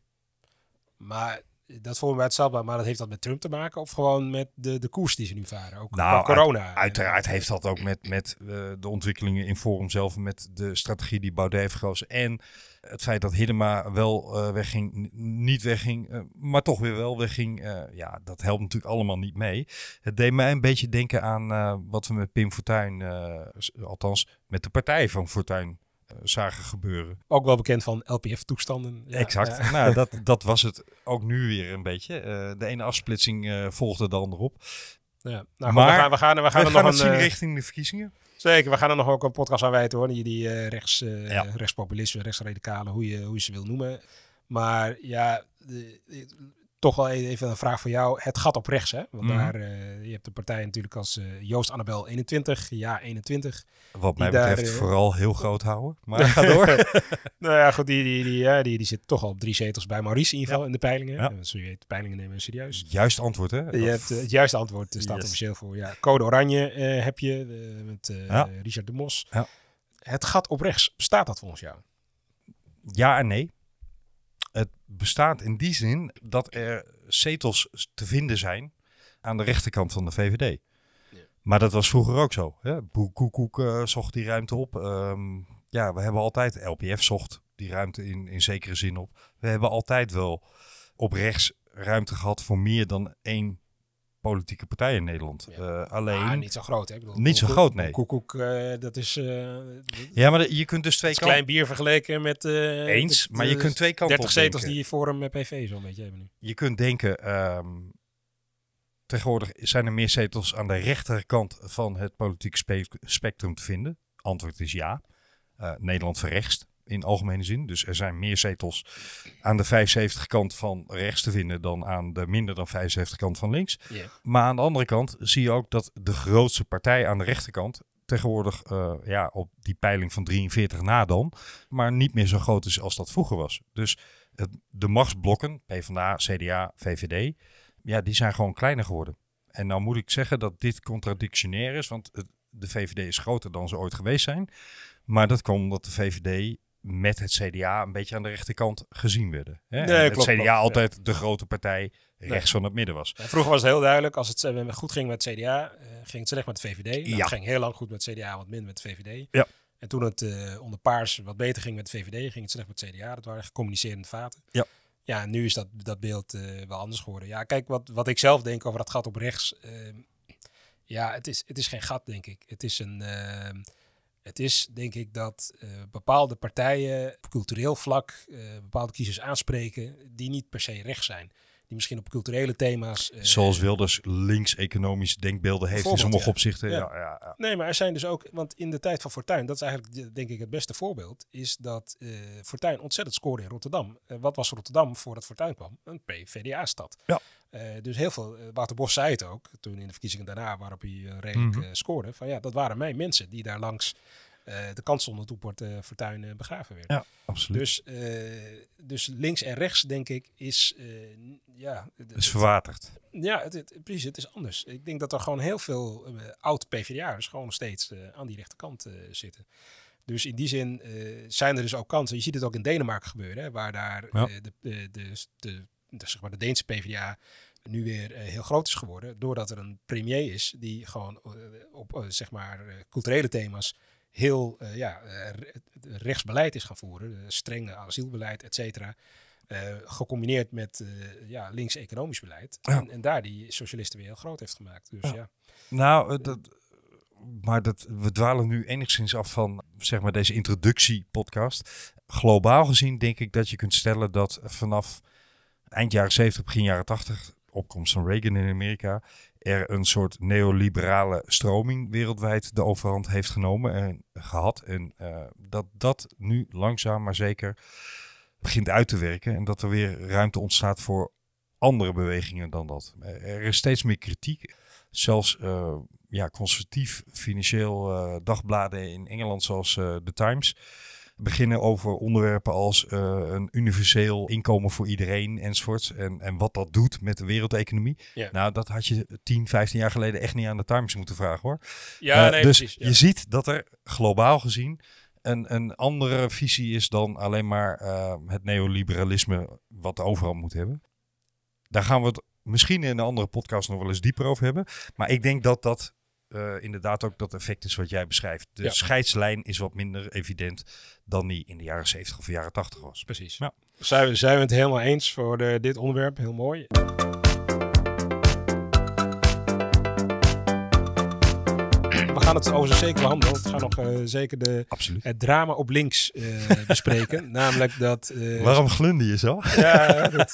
A: Maar dat voor mij hetzelfde, maar dat heeft dat met Trump te maken of gewoon met de, de koers die ze nu varen? Ook
B: nou,
A: corona.
B: uiteraard heeft dat ook met, met uh, de ontwikkelingen in Forum zelf, met de strategie die Baudet heeft gekozen en het feit dat Hiddema wel uh, wegging, niet wegging, uh, maar toch weer wel wegging. ja, dat helpt natuurlijk allemaal niet mee. Het deed mij een beetje denken aan wat we met Pim Fortuyn, althans met de partij van Fortuyn eh, zagen gebeuren.
A: Ook wel bekend van LPF-toestanden.
B: Ja, exact. Nou, dat, dat was het ook nu weer een beetje. Uh, de ene afsplitsing uh, volgde de andere op.
A: Ja, nou, maar we gaan, we gaan, we gaan,
B: we
A: gaan
B: nog een, zien richting de verkiezingen.
A: Zeker, we gaan er nog ook een podcast aan wijten hoor. Die, die rechts, ja. rechtspopulisten, rechtsradicalen, hoe je, hoe je ze wil noemen. Maar ja, de, de, toch wel even een vraag voor jou. Het gat op rechts, hè? Want mm. daar, uh, je hebt de partij natuurlijk als uh, Joost Annabel 21, ja 21.
B: Wat mij betreft daar, uh, vooral heel groot houden. Maar ga door.
A: nou ja, goed, die, die, die, ja, die, die zit toch al op drie zetels bij Maurice in ieder geval ja. in de peilingen. Ja. Zo je weet, de peilingen nemen serieus.
B: Juist antwoord, hè?
A: Je hebt, het juiste antwoord staat yes. officieel voor. Ja, Code Oranje heb je met. Richard de Mos. Ja. Het gat op rechts, bestaat dat volgens jou?
B: Ja en nee het bestaat in die zin dat er zetels te vinden zijn aan de rechterkant van de VVD. Ja. Maar dat was vroeger ook zo. Hè? Koekoek uh, zocht die ruimte op. Um, ja, we hebben altijd, LPF zocht die ruimte in, in zekere zin op. We hebben altijd wel op rechts ruimte gehad voor meer dan één politieke partij in Nederland. Ja. Uh, alleen
A: niet zo groot, hè? Ik bedoel,
B: niet zo groot, nee.
A: Koekoek, uh, dat is. Uh,
B: ja, maar je kunt dus twee
A: kanten. Klein bier vergeleken met.
B: Eens, maar je kunt twee kanten.
A: 30 zetels die Forum met PV zo'n beetje hebben nu.
B: Je kunt denken. Um, tegenwoordig zijn er meer zetels aan de rechterkant van het politieke spe spectrum te vinden. Antwoord is ja. Nederland verrechtst in algemene zin. Dus er zijn meer zetels aan de 75 kant van rechts te vinden dan aan de minder dan 75 kant van links. Yeah. Maar aan de andere kant zie je ook dat de grootste partij aan de rechterkant tegenwoordig uh, ja, op die peiling van 43 na dan, maar niet meer zo groot is als dat vroeger was. Dus het, de machtsblokken, PvdA, CDA, VVD, ja, die zijn gewoon kleiner geworden. En nou moet ik zeggen dat dit contradictionair is, want het, de VVD is groter dan ze ooit geweest zijn. Maar dat komt omdat de VVD met het CDA een beetje aan de rechterkant gezien werden. Hè? Nee, het klopt, CDA klopt, altijd ja. de grote partij rechts nee. van het midden was.
A: Ja, vroeger was het heel duidelijk, als het uh, goed ging met het CDA, uh, ging het slecht met de VVD. Nou, ja. Het ging heel lang goed met het CDA, wat minder met de VVD.
B: Ja.
A: En toen het uh, onder Paars wat beter ging met de VVD, ging het slecht met het CDA. Dat waren gecommunicerende vaten.
B: Ja.
A: Ja, nu is dat, dat beeld wel anders geworden. Ja, kijk, wat, wat ik zelf denk over dat gat op rechts. Ehm, ja, het is, het is geen gat, denk ik. Het is een ehm, het is denk ik dat uh, bepaalde partijen op cultureel vlak uh, bepaalde kiezers aanspreken die niet per se rechts zijn. Die misschien op culturele thema's.
B: Uh, Zoals Wilders links-economische denkbeelden heeft in sommige ja. opzichten. Ja.
A: Ja, ja. Nee, maar er zijn dus ook, want in de tijd van Fortuyn, dat is eigenlijk denk ik het beste voorbeeld, is dat Fortuyn ontzettend scoorde in Rotterdam. wat was Rotterdam voordat Fortuyn kwam? Een PVDA-stad.
B: Ja.
A: Uh, dus heel veel, uh, Wouter Bos zei het ook, toen in de verkiezingen daarna, waarop hij uh, redelijk mm -hmm. scoorde, van ja, dat waren mijn mensen die daar langs de kant stonden toen Port Fortuyn begraven werd.
B: Ja, absoluut.
A: Dus, dus links en rechts, denk ik, is, ja...
B: is verwaterd.
A: Ja, het, het, precies, het is anders. Ik denk dat er gewoon heel veel oud-PVDA'ers gewoon nog steeds aan die rechterkant zitten. Dus in die zin zijn er dus ook kansen. Je ziet het ook in Denemarken gebeuren, hè, waar daar ja. de, de, de, de de, zeg maar de Deense PvdA nu weer uh, heel groot is geworden. Doordat er een premier is die gewoon uh, op uh, zeg maar culturele thema's heel ja, rechtsbeleid is gaan voeren. strenge asielbeleid, et cetera. gecombineerd met ja, links economisch beleid. Ja. En, en, daar die socialisten weer heel groot heeft gemaakt. Dus ja. ja.
B: Nou, dat, maar dat, we dwalen nu enigszins af van zeg maar deze introductie-podcast. Globaal gezien denk ik dat je kunt stellen dat vanaf eind jaren 70, begin jaren 80, opkomst van Reagan in Amerika, er een soort neoliberale stroming wereldwijd de overhand heeft genomen en gehad. En uh, dat dat nu langzaam maar zeker begint uit te werken. En dat er weer ruimte ontstaat voor andere bewegingen dan dat. Er is steeds meer kritiek. Zelfs uh, ja, conservatief financieel dagbladen in Engeland zoals The Times beginnen over onderwerpen als uh, een universeel inkomen voor iedereen enzovoorts. En, en wat dat doet met de wereldeconomie. Nou, dat had je 10, 15 jaar geleden echt niet aan de Times moeten vragen hoor.
A: Ja, uh, nee,
B: dus
A: precies,
B: je ziet dat er globaal gezien een, een andere visie is dan alleen maar uh, het neoliberalisme wat overal moet hebben. Daar gaan we het misschien in een andere podcast nog wel eens dieper over hebben. Maar ik denk dat dat uh, inderdaad ook dat effect is wat jij beschrijft. De ja. scheidslijn is wat minder evident dan die in de jaren 70 of jaren 80 was.
A: Precies. Ja. Zijn, we, zijn we het helemaal eens voor de, dit onderwerp? Heel mooi. Gaan het overigens zeker behandelen. We gaan nog uh, zeker de, het drama op links uh, bespreken. Namelijk dat...
B: Uh, Waarom glunde je zo?
A: Ja, dat,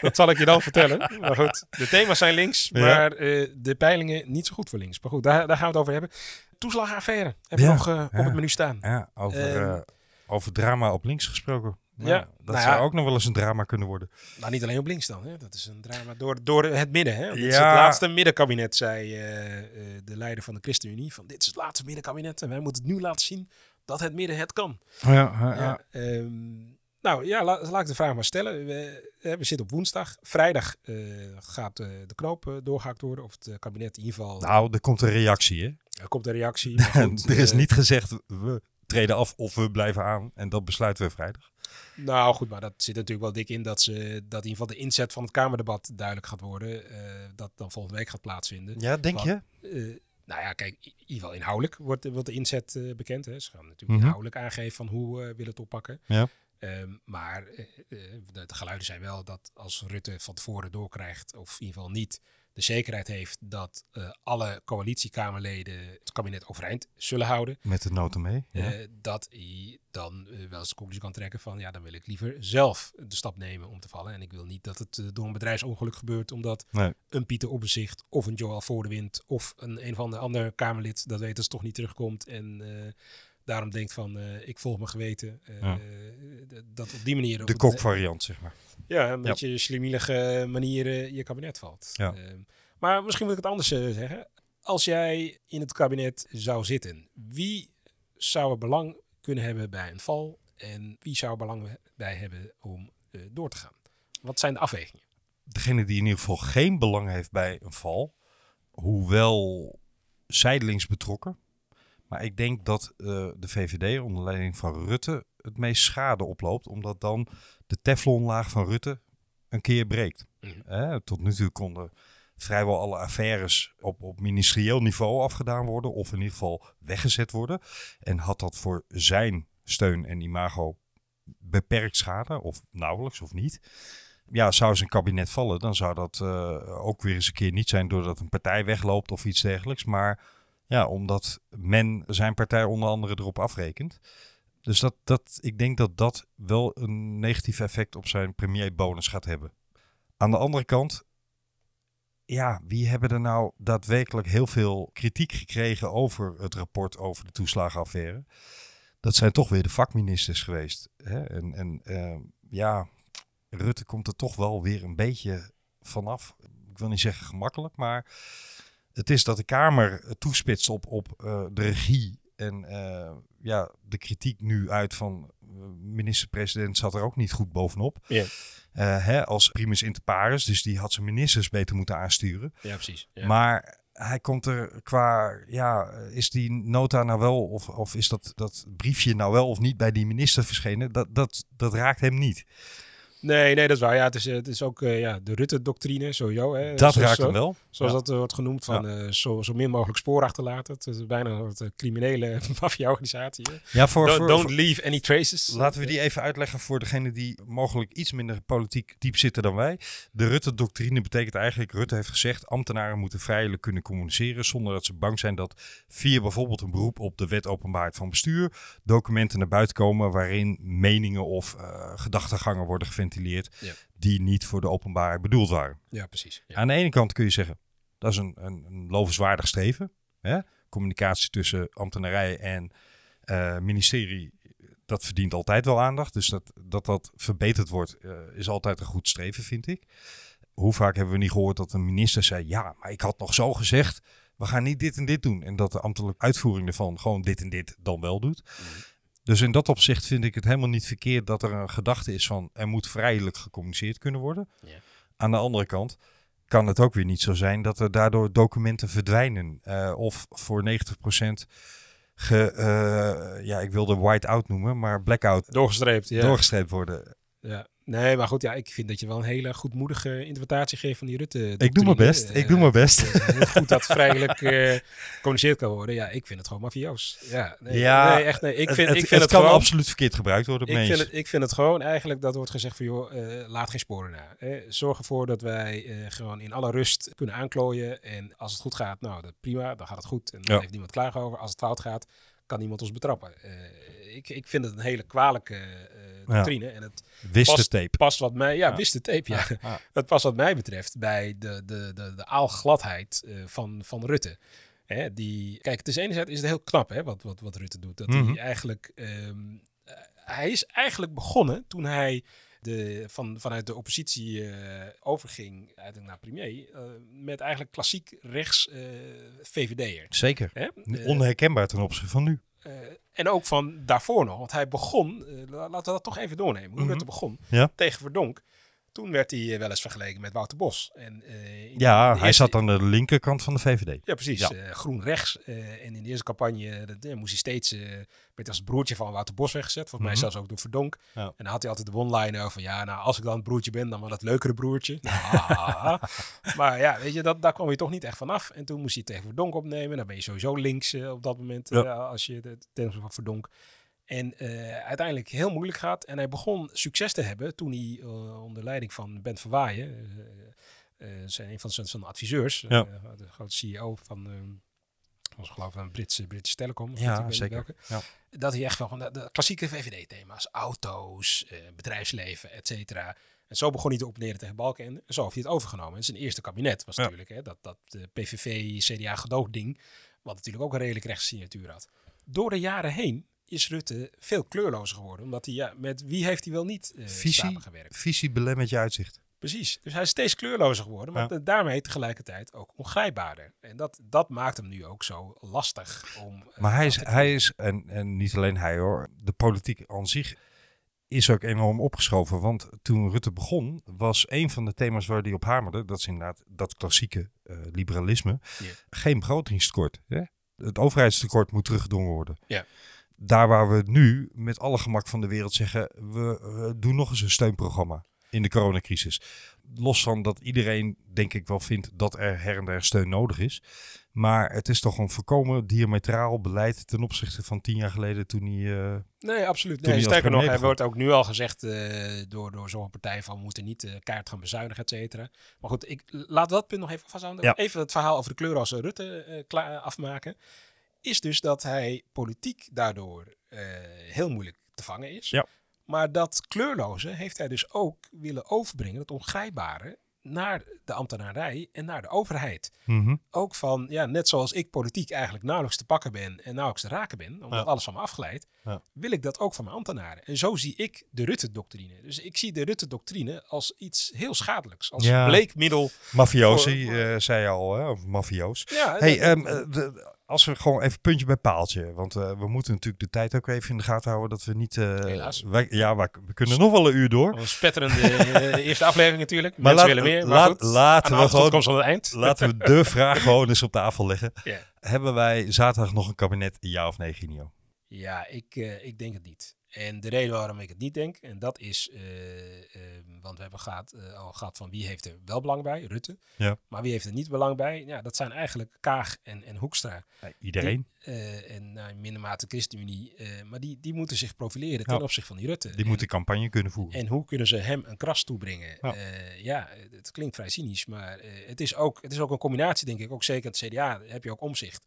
A: dat, zal ik je dan vertellen. Maar goed, de thema's zijn links, maar de peilingen niet zo goed voor links. Maar goed, daar, daar gaan we het over hebben. Toeslagaffaire hebben we nog op het menu staan.
B: Ja, over, over drama op links gesproken. Nou, ja, dat nou zou ja, ook nog wel eens een drama kunnen worden.
A: Nou, niet alleen op links dan. Hè. Dat is een drama door, door het midden. Hè. Dit is het laatste middenkabinet, zei uh, uh, de leider van de ChristenUnie. Van dit is het laatste middenkabinet en wij moeten het nu laten zien dat het midden het kan.
B: Ja, ja, ja.
A: Um, nou ja, la, laat ik de vraag maar stellen. We, we zitten op woensdag. Vrijdag uh, gaat de knoop doorgehakt worden. Of het kabinet in ieder geval...
B: Nou, er komt een reactie hè?
A: Er komt een reactie.
B: Goed, er is niet gezegd we treden af of we blijven aan. En dat besluiten we vrijdag.
A: Nou goed, maar dat zit natuurlijk wel dik in dat, ze, dat in ieder geval de inzet van het Kamerdebat duidelijk gaat worden. Uh, dat dan volgende week gaat plaatsvinden.
B: Ja, denk je?
A: Uh, nou ja, kijk, in ieder geval inhoudelijk wordt, wordt de inzet uh, bekend. Hè. Ze gaan natuurlijk mm -hmm. inhoudelijk aangeven van hoe we willen het oppakken.
B: Ja.
A: Um, maar de, de, geluiden zijn wel dat als Rutte van tevoren doorkrijgt, of in ieder geval niet, de zekerheid heeft dat uh, alle coalitiekamerleden het kabinet overeind zullen houden.
B: Met de noten mee. Ja.
A: Uh, dat hij dan uh, wel eens de conclusie kan trekken van ja, dan wil ik liever zelf de stap nemen om te vallen. En ik wil niet dat het door een bedrijfsongeluk gebeurt, omdat
B: nee.
A: een Pieter Opzicht of een Joël Voordewind of een een van de andere Kamerlid, dat weten ze toch niet terugkomt. En daarom denkt van uh, ik volg mijn geweten. Uh, ja. Dat op die manier...
B: De kokvariant, zeg maar.
A: Ja, een beetje ja. slimielige manier je kabinet valt.
B: Ja.
A: Uh, maar misschien moet ik het anders zeggen. Als jij in het kabinet zou zitten, wie zou er belang kunnen hebben bij een val? En wie zou er belang bij hebben om door te gaan? Wat zijn de afwegingen?
B: Degene die in ieder geval geen belang heeft bij een val, hoewel zijdelings betrokken, maar ik denk dat uh, de VVD onder leiding van Rutte het meest schade oploopt, omdat dan de teflonlaag van Rutte een keer breekt. Mm -hmm. eh, tot nu toe konden vrijwel alle affaires op, op ministerieel niveau afgedaan worden, of in ieder geval weggezet worden. En had dat voor zijn steun en imago beperkt schade, of nauwelijks of niet. Ja, zou zijn kabinet vallen, dan zou dat uh, ook weer eens een keer niet zijn doordat een partij wegloopt of iets dergelijks, maar ja, omdat men zijn partij onder andere erop afrekent. Dus dat, dat, ik denk dat dat wel een negatief effect op zijn premierbonus gaat hebben. Aan de andere kant, ja, wie hebben er nou daadwerkelijk heel veel kritiek gekregen over het rapport over de toeslagenaffaire? Dat zijn toch weer de vakministers geweest. Hè? En, en uh, ja, Rutte komt er toch wel weer een beetje vanaf. Ik wil niet zeggen gemakkelijk, maar het is dat de Kamer toespitst op, op uh, de regie en uh, ja, de kritiek nu uit van uh, minister-president zat er ook niet goed bovenop. Uh, hè, als primus inter pares, dus die had zijn ministers beter moeten aansturen.
A: Ja, precies. Ja.
B: Maar hij komt er qua, ja, is die nota nou wel, of, of is dat, dat briefje nou wel of niet bij die minister verschenen? Dat, dat, dat raakt hem niet.
A: Nee, nee, dat is waar. Ja, het is, het is ook uh, ja, de Rutte-doctrine, sowieso. Hè.
B: Dat zoals, raakt hem wel.
A: Zoals ja. dat wordt genoemd, van ja. uh, zo, zo min mogelijk spoor achterlaten. Het is bijna een uh, criminele maffia-organisatie.
B: Ja, voor,
A: don't,
B: voor,
A: don't
B: voor,
A: leave any traces.
B: Laten we die even uitleggen voor degene die mogelijk iets minder politiek diep zitten dan wij. De Rutte-doctrine betekent eigenlijk, Rutte heeft gezegd, ambtenaren moeten vrijelijk kunnen communiceren zonder dat ze bang zijn dat via bijvoorbeeld een beroep op de wet openbaarheid van bestuur documenten naar buiten komen waarin meningen of gedachtegangen worden geventileerd
A: ja.
B: die niet voor de openbaarheid bedoeld waren.
A: Ja, precies. Ja.
B: Aan de ene kant kun je zeggen, Dat is een, een, een lovenswaardig streven. Hè? Communicatie tussen ambtenarij en uh, ministerie, dat verdient altijd wel aandacht. Dus dat dat, dat verbeterd wordt, uh, is altijd een goed streven, vind ik. Hoe vaak hebben we niet gehoord dat een minister zei: Ja, maar ik had nog zo gezegd, we gaan niet dit en dit doen. En dat de ambtelijke uitvoering ervan gewoon dit en dit dan wel doet. Mm. Dus in dat opzicht vind ik het helemaal niet verkeerd dat er een gedachte is van er moet vrijelijk gecommuniceerd kunnen worden. Ja. Aan de andere kant kan het ook weer niet zo zijn dat er daardoor documenten verdwijnen. Uh, of voor 90% ge, uh, ja, ik wilde white-out noemen, maar blackout.
A: Doorgestreept, ja.
B: Doorgestreept worden.
A: Ja. Nee, maar goed, ja, ik vind dat je wel een hele goedmoedige interpretatie geeft van die Rutte.
B: Ik doe mijn best, ik doe mijn best.
A: heel goed dat vrijelijk uh, gecommuniceerd kan worden. Ja, ik vind het gewoon mafioos. Ja, nee, ja, nee, echt nee. Ik vind,
B: het,
A: ik vind
B: het, kan absoluut verkeerd gebruikt worden.
A: Ik vind, het, ik vind het gewoon eigenlijk dat wordt gezegd van joh, uh, laat geen sporen na. Hè. Zorg ervoor dat wij uh, gewoon in alle rust kunnen aanklooien. En als het goed gaat, nou dat prima, dan gaat het goed. En dan ja. heeft niemand klagen over. Als het fout gaat, kan niemand ons betrappen. ik, ik vind het een hele kwalijke Ja. En het
B: wist
A: past,
B: de tape.
A: Past wat mij, ja, ja. wist de tape, ja. ja. Het past wat mij betreft bij de, de, de, de aalgladheid uh, van, van Rutte. Hè, die, kijk, het is enerzijds is het heel knap hè, wat, wat, wat Rutte doet. Dat mm -hmm. hij eigenlijk, um, hij is eigenlijk begonnen toen hij de, van, vanuit de oppositie uh, overging naar premier, uh, met eigenlijk klassiek rechts uh, VVD'er.
B: Zeker. Hè? Onherkenbaar ten opzichte van nu.
A: Uh, en ook van daarvoor nog. Want hij begon, uh, laten we dat toch even doornemen, hoe mm -hmm. het begon,
B: ja.
A: tegen Verdonk. Toen werd hij uh, wel eens vergeleken met Wouter Bos. En,
B: ja, hij eerste... zat aan de linkerkant van de VVD.
A: Ja, precies. Ja. groen rechts. en in de eerste campagne moest hij steeds werd als het broertje van Wouter Bos weggezet. Volgens mm -hmm. mij zelfs ook door Verdonk. Ja. En dan had hij altijd de one-liner over ja, nou, als ik dan het broertje ben, dan wel het leukere broertje. Ah. maar ja, weet je, dat, daar kwam je toch niet echt vanaf. En toen moest hij tegen Verdonk opnemen. Dan ben je sowieso links op dat moment, ja. als je de ten van Verdonk. En uh, uiteindelijk heel moeilijk gaat. En hij begon succes te hebben toen hij onder leiding van Ben Verwaaien, zijn een van zijn, adviseurs,
B: ja.
A: de grote CEO van was geloof ik een Britse, Britse Telecom.
B: Ja, zeker.
A: Ja. Dat hij echt wel van de, de klassieke VVD-thema's, auto's, bedrijfsleven, et cetera. En zo begon hij te opneren tegen Balkenende. En zo heeft hij het overgenomen. En zijn eerste kabinet was ja. natuurlijk hè, dat, dat PVV-CDA-gedoogding, wat natuurlijk ook een redelijk rechtssignatuur had. Door de jaren heen is Rutte veel kleurlozer geworden. Omdat hij, ja, met wie heeft hij wel niet uh,
B: visie,
A: samengewerkt?
B: Visie belemmert je uitzicht.
A: Precies. Dus hij is steeds kleurlozer geworden, maar ja. daarmee tegelijkertijd ook ongrijpbaarder. En dat, dat maakt hem nu ook zo lastig om.
B: Maar uh, hij is, hij is en, en niet alleen hij hoor, de politiek aan zich is ook enorm opgeschoven. Want toen Rutte begon, was een van de thema's waar hij op hamerde, dat is inderdaad dat klassieke uh, liberalisme, yeah. geen begrotingstekort. Hè? Het overheidstekort moet teruggedrongen worden.
A: Yeah.
B: Daar waar we nu met alle gemak van de wereld zeggen, we uh, doen nog eens een steunprogramma in de coronacrisis. Los van dat iedereen, denk ik wel, vindt dat er her en der steun nodig is. Maar het is toch een voorkomen diametraal beleid ten opzichte van tien jaar geleden toen hij. Uh,
A: nee, absoluut. Nee, sterker nog, er wordt ook nu al gezegd uh, door, door zo'n partij van we moeten niet uh, kaart gaan bezuinigen, et cetera. Maar goed, ik laat dat punt nog even vasthouden. Ja. Even het verhaal over de kleur als Rutte klaar afmaken. Is dus dat hij politiek daardoor heel moeilijk te vangen is.
B: Ja.
A: Maar dat kleurloze heeft hij dus ook willen overbrengen, dat ongrijpbare, naar de ambtenarij en naar de overheid.
B: Mm -hmm.
A: Ook van, ja, net zoals ik politiek eigenlijk nauwelijks te pakken ben en nauwelijks te raken ben, omdat ja. alles van me afgeleid,
B: ja.
A: wil ik dat ook van mijn ambtenaren. En zo zie ik de Rutte-doctrine. Dus ik zie de Rutte-doctrine als iets heel schadelijks, als
B: ja.
A: bleekmiddel.
B: Mafiosi, voor, voor... Uh, zei je al, hè? of mafioos.
A: Ja,
B: hey, um, de, als we gewoon even puntje bij paaltje. Want uh, we moeten natuurlijk de tijd ook even in de gaten houden dat we niet. Uh,
A: Helaas.
B: Wij, ja, wij, we kunnen nog wel een uur door.
A: Een spetterende eerste aflevering natuurlijk. Maar Mensen laat, willen meer. Maar
B: laat,
A: goed,
B: laten we gewoon.
A: Komt aan het eind.
B: Laten we de vraag gewoon eens op tafel leggen.
A: Yeah.
B: Hebben wij zaterdag nog een kabinet? Ja of nee, Ginio?
A: Ja, ik, uh, ik denk het niet. En de reden waarom ik het niet denk, en dat is, uh, uh, want we hebben gehad, uh, al gehad van wie heeft er wel belang bij, Rutte.
B: Ja.
A: Maar wie heeft er niet belang bij? Ja, dat zijn eigenlijk Kaag en, en Hoekstra.
B: Ja, iedereen.
A: Die, en nou, in minder mate ChristenUnie. maar die, die moeten zich profileren ten ja. opzichte van die Rutte.
B: Die en, moeten campagne kunnen voeren.
A: En hoe kunnen ze hem een kras toebrengen? Ja, ja het klinkt vrij cynisch, maar het, is ook, het is ook een combinatie, denk ik. Ook zeker het CDA heb je ook omzicht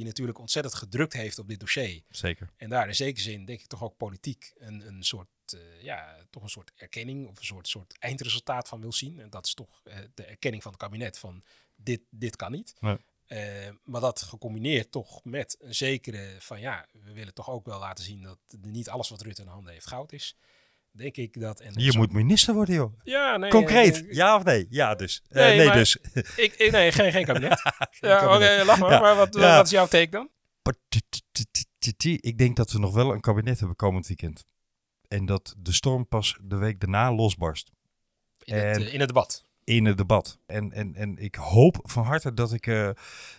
A: die natuurlijk ontzettend gedrukt heeft op dit dossier.
B: Zeker.
A: En daar in zekere zin denk ik toch ook politiek een, een soort, uh, ja, toch een soort erkenning of een soort, soort eindresultaat van wil zien. En dat is toch uh, de erkenning van het kabinet van dit, dit kan niet. Nee. Uh, maar dat gecombineerd toch met een zekere van ja, we willen toch ook wel laten zien dat niet alles wat Rutte in handen heeft goud is denk ik dat... En
B: je moet minister worden, joh.
A: Ja, nee.
B: Concreet, ja of nee? Ja, dus. Uh, nee, nee dus.
A: Ik, nee, geen, geen kabinet. ja, oké, okay, lach maar. Ja. Maar wat, ja. wat is jouw take dan?
B: Ik denk dat we nog wel een kabinet hebben komend weekend. En dat de storm pas de week daarna losbarst.
A: In, en, het, in het debat.
B: In het debat. En, en, en ik hoop van harte dat ik uh,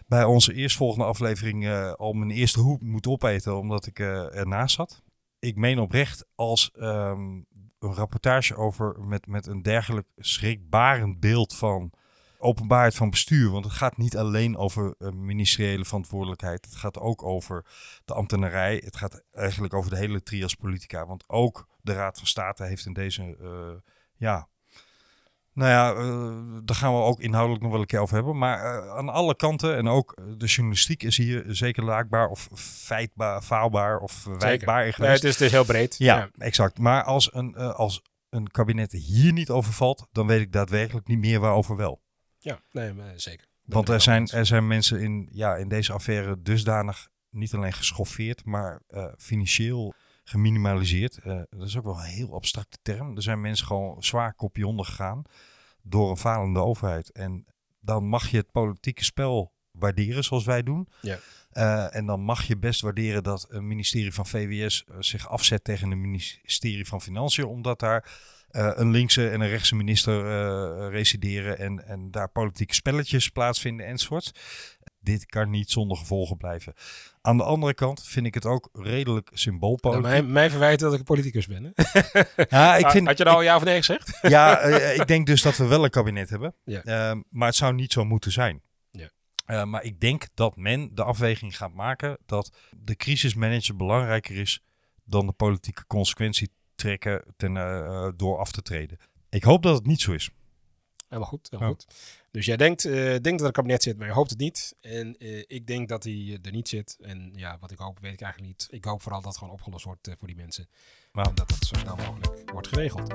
B: bij onze eerstvolgende aflevering uh, al mijn eerste hoep moet opeten, omdat ik uh, ernaast zat ik meen oprecht als um, een rapportage over met, met een dergelijk schrikbarend beeld van openbaarheid van bestuur. Want het gaat niet alleen over uh, ministeriële verantwoordelijkheid. Het gaat ook over de ambtenarij. Het gaat eigenlijk over de hele trias politica. Want ook de Raad van State heeft in deze uh, ja, nou ja, uh, daar gaan we ook inhoudelijk nog wel een keer over hebben. Maar uh, aan alle kanten en ook de journalistiek is hier zeker laakbaar of feitbaar, faalbaar of wijkbaar
A: in geweest. het, is, is heel breed.
B: Ja, ja. exact. Maar als een, uh, als een kabinet hier niet over valt, dan weet ik daadwerkelijk niet meer waarover wel.
A: Ja, nee, zeker.
B: Dat Want er zijn, er zijn mensen in, ja, in deze affaire dusdanig niet alleen geschoffeerd, maar financieel geminimaliseerd. Uh, dat is ook wel een heel abstracte term. Er zijn mensen gewoon zwaar kopje onder gegaan door een falende overheid. En dan mag je het politieke spel waarderen zoals wij doen.
A: Ja.
B: Uh, en dan mag je best waarderen dat een ministerie van VWS uh, zich afzet tegen een ministerie van Financiën, omdat daar uh, een linkse en een rechtse minister resideren en, en daar politieke spelletjes plaatsvinden enzovoorts dit kan niet zonder gevolgen blijven. Aan de andere kant vind ik het ook redelijk symboolpolitiek.
A: Nou, mij, mij verwijten dat ik een politicus ben. Hè?
B: Ja, ik vind,
A: Had je nou al ja of nee gezegd?
B: Ja, uh, ik denk dus dat we wel een kabinet hebben.
A: Ja.
B: Uh, maar het zou niet zo moeten zijn.
A: Ja.
B: Uh, maar ik denk dat men de afweging gaat maken dat de crisismanager belangrijker is dan de politieke consequentie trekken ten, door af te treden. Ik hoop dat het niet zo is.
A: Helemaal goed, helemaal goed. Dus jij denkt, uh, denkt dat er een kabinet zit, maar je hoopt het niet. En uh, ik denk dat hij er niet zit. En ja, wat ik hoop, weet ik eigenlijk niet. Ik hoop vooral dat het gewoon opgelost wordt uh, voor die mensen. Maar En dat dat zo snel mogelijk wordt geregeld.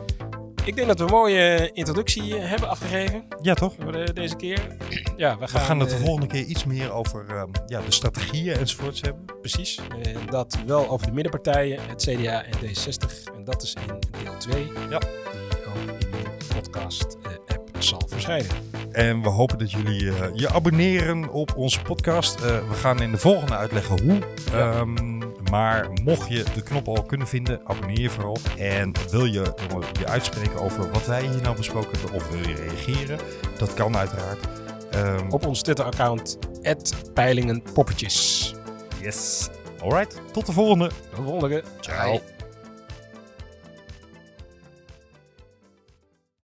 A: Ik denk dat we een mooie introductie hebben afgegeven.
B: Ja, toch?
A: Voor deze keer. Ja,
B: we gaan, we gaan het de volgende keer iets meer over ehm, ja, de strategieën enzovoorts hebben.
A: Precies. En dat wel over de middenpartijen, het CDA en D60. En dat is in deel 2.
B: Ja.
A: Die ook in de podcast-app zal verschijnen.
B: En we hopen dat jullie uh, je abonneren op onze podcast. Uh, we gaan in de volgende uitleggen hoe. Ja. Um, maar mocht je de knop al kunnen vinden, abonneer je vooral. En wil je je uitspreken over wat wij hier nou besproken hebben of wil je reageren? Dat kan uiteraard.
A: Um, op ons Twitter-account, peilingenpoppetjes.
B: Yes. Alright, tot de volgende.
A: Tot de volgende.
B: Ciao.